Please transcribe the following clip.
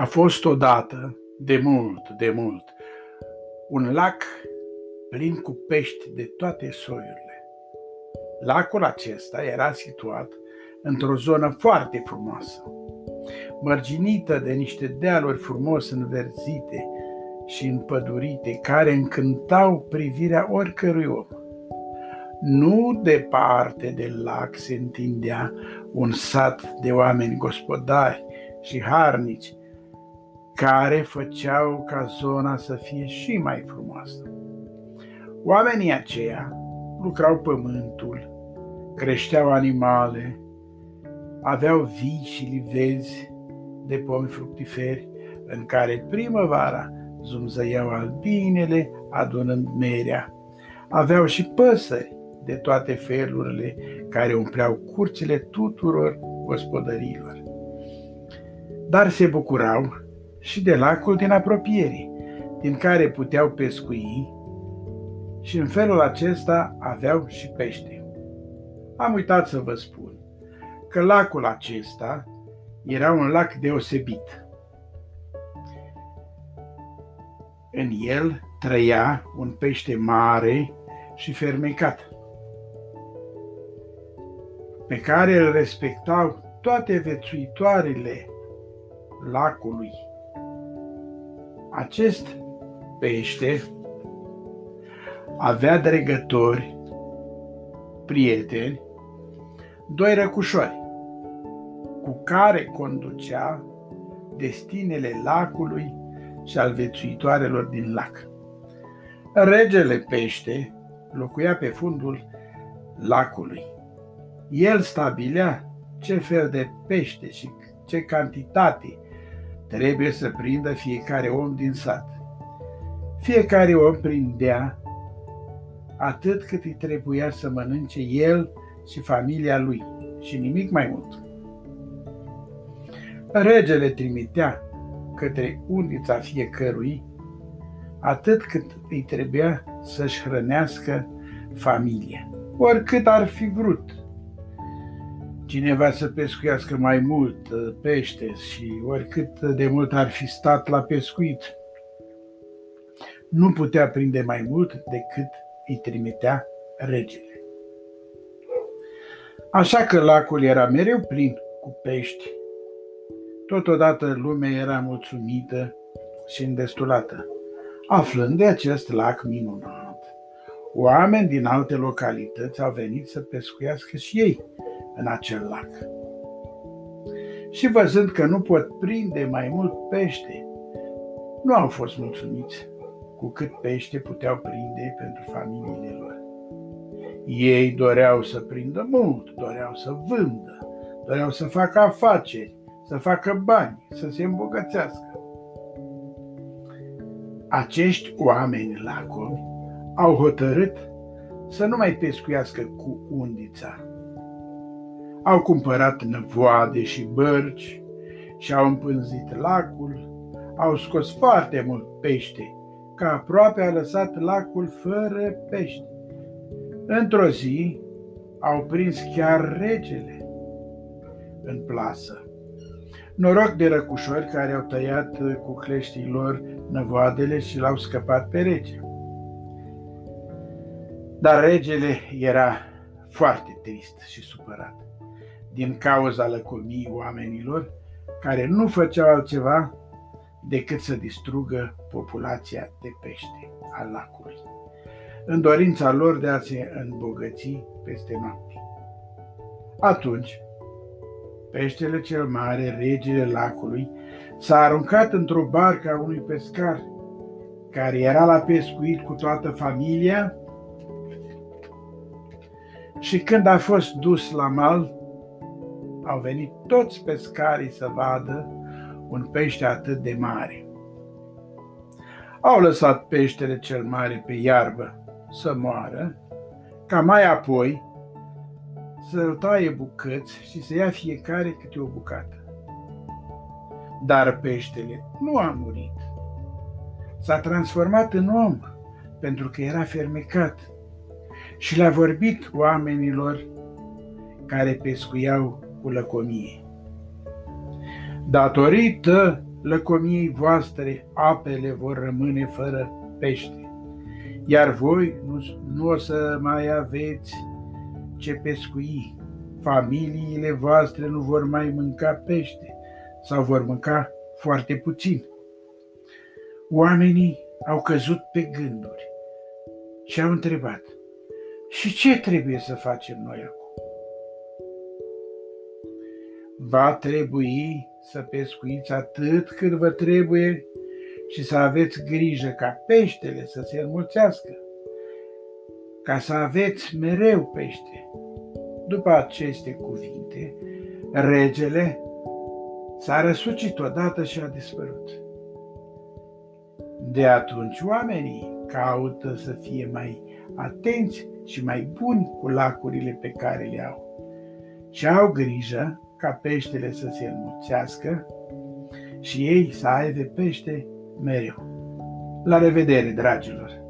A fost odată, de mult, de mult, un lac plin cu pești de toate soiurile. Lacul acesta era situat într-o zonă foarte frumoasă, mărginită de niște dealuri frumos înverzite și împădurite, care încântau privirea oricărui om. Nu departe de lac se întindea un sat de oameni gospodari și harnici, care făceau ca zona să fie și mai frumoasă. Oamenii aceia lucrau pământul, creșteau animale, aveau vii și livezi de pomi fructiferi în care primăvara zumzăiau albinele adunând merea. Aveau și păsări de toate felurile care umpleau curțile tuturor gospodărilor. Dar se bucurau și de lacul din apropiere, din care puteau pescui și în felul acesta aveau și pește. Am uitat să vă spun că lacul acesta era un lac deosebit. În el trăia un pește mare și fermecat, pe care îl respectau toate vețuitoarele lacului. Acest pește avea dregători, prieteni, doi răcușori, cu care conducea destinele lacului și al vețuitoarelor din lac. Regele pește locuia pe fundul lacului. El stabilea ce fel de pește și ce cantitate trebuie să prindă fiecare om din sat. Fiecare om prindea atât cât îi trebuia să mănânce el și familia lui și nimic mai mult. Regele trimitea către undița fiecărui atât cât îi trebuia să-și hrănească familia, oricât ar fi vrut cineva să pescuiască mai mult uh, pește și oricât de mult ar fi stat la pescuit, nu putea prinde mai mult decât îi trimitea regele. Așa că lacul era mereu plin cu pești. Totodată lumea era mulțumită și îndestulată, aflând de acest lac minunat. Oameni din alte localități au venit să pescuiască și ei, în acel lac. Și văzând că nu pot prinde mai mult pește, nu au fost mulțumiți cu cât pește puteau prinde pentru familiile lor. Ei doreau să prindă mult, doreau să vândă, doreau să facă afaceri, să facă bani, să se îmbogățească. Acești oameni lacomi au hotărât să nu mai pescuiască cu undița, au cumpărat năvoade și bărci și au împânzit lacul, au scos foarte mult pește, ca aproape a lăsat lacul fără pește. Într-o zi au prins chiar regele în plasă. Noroc de răcușori care au tăiat cu cleștii lor năvoadele și l-au scăpat pe rege. Dar regele era foarte trist și supărat din cauza lăcomiei oamenilor care nu făceau altceva decât să distrugă populația de pește al lacului, în dorința lor de a se îmbogăți peste noapte. Atunci, peștele cel mare, regele lacului, s-a aruncat într-o barcă a unui pescar care era la pescuit cu toată familia și când a fost dus la mal, au venit toți pescarii să vadă un pește atât de mare. Au lăsat peștele cel mare pe iarbă să moară, ca mai apoi să-l taie bucăți și să ia fiecare câte o bucată. Dar peștele nu a murit. S-a transformat în om pentru că era fermecat și le-a vorbit oamenilor care pescuiau cu lăcomie. Datorită lăcomiei voastre apele vor rămâne fără pește, iar voi nu, nu o să mai aveți ce pescui. Familiile voastre nu vor mai mânca pește sau vor mânca foarte puțin. Oamenii au căzut pe gânduri și au întrebat, și ce trebuie să facem noi acum? Va trebui să pescuiți atât cât vă trebuie și să aveți grijă ca peștele să se înmulțească, ca să aveți mereu pește. După aceste cuvinte, regele s-a răsucit odată și a dispărut. De atunci oamenii caută să fie mai atenți și mai buni cu lacurile pe care le au și au grijă ca peștele să se înmulțească și ei să aibă pește mereu. La revedere, dragilor!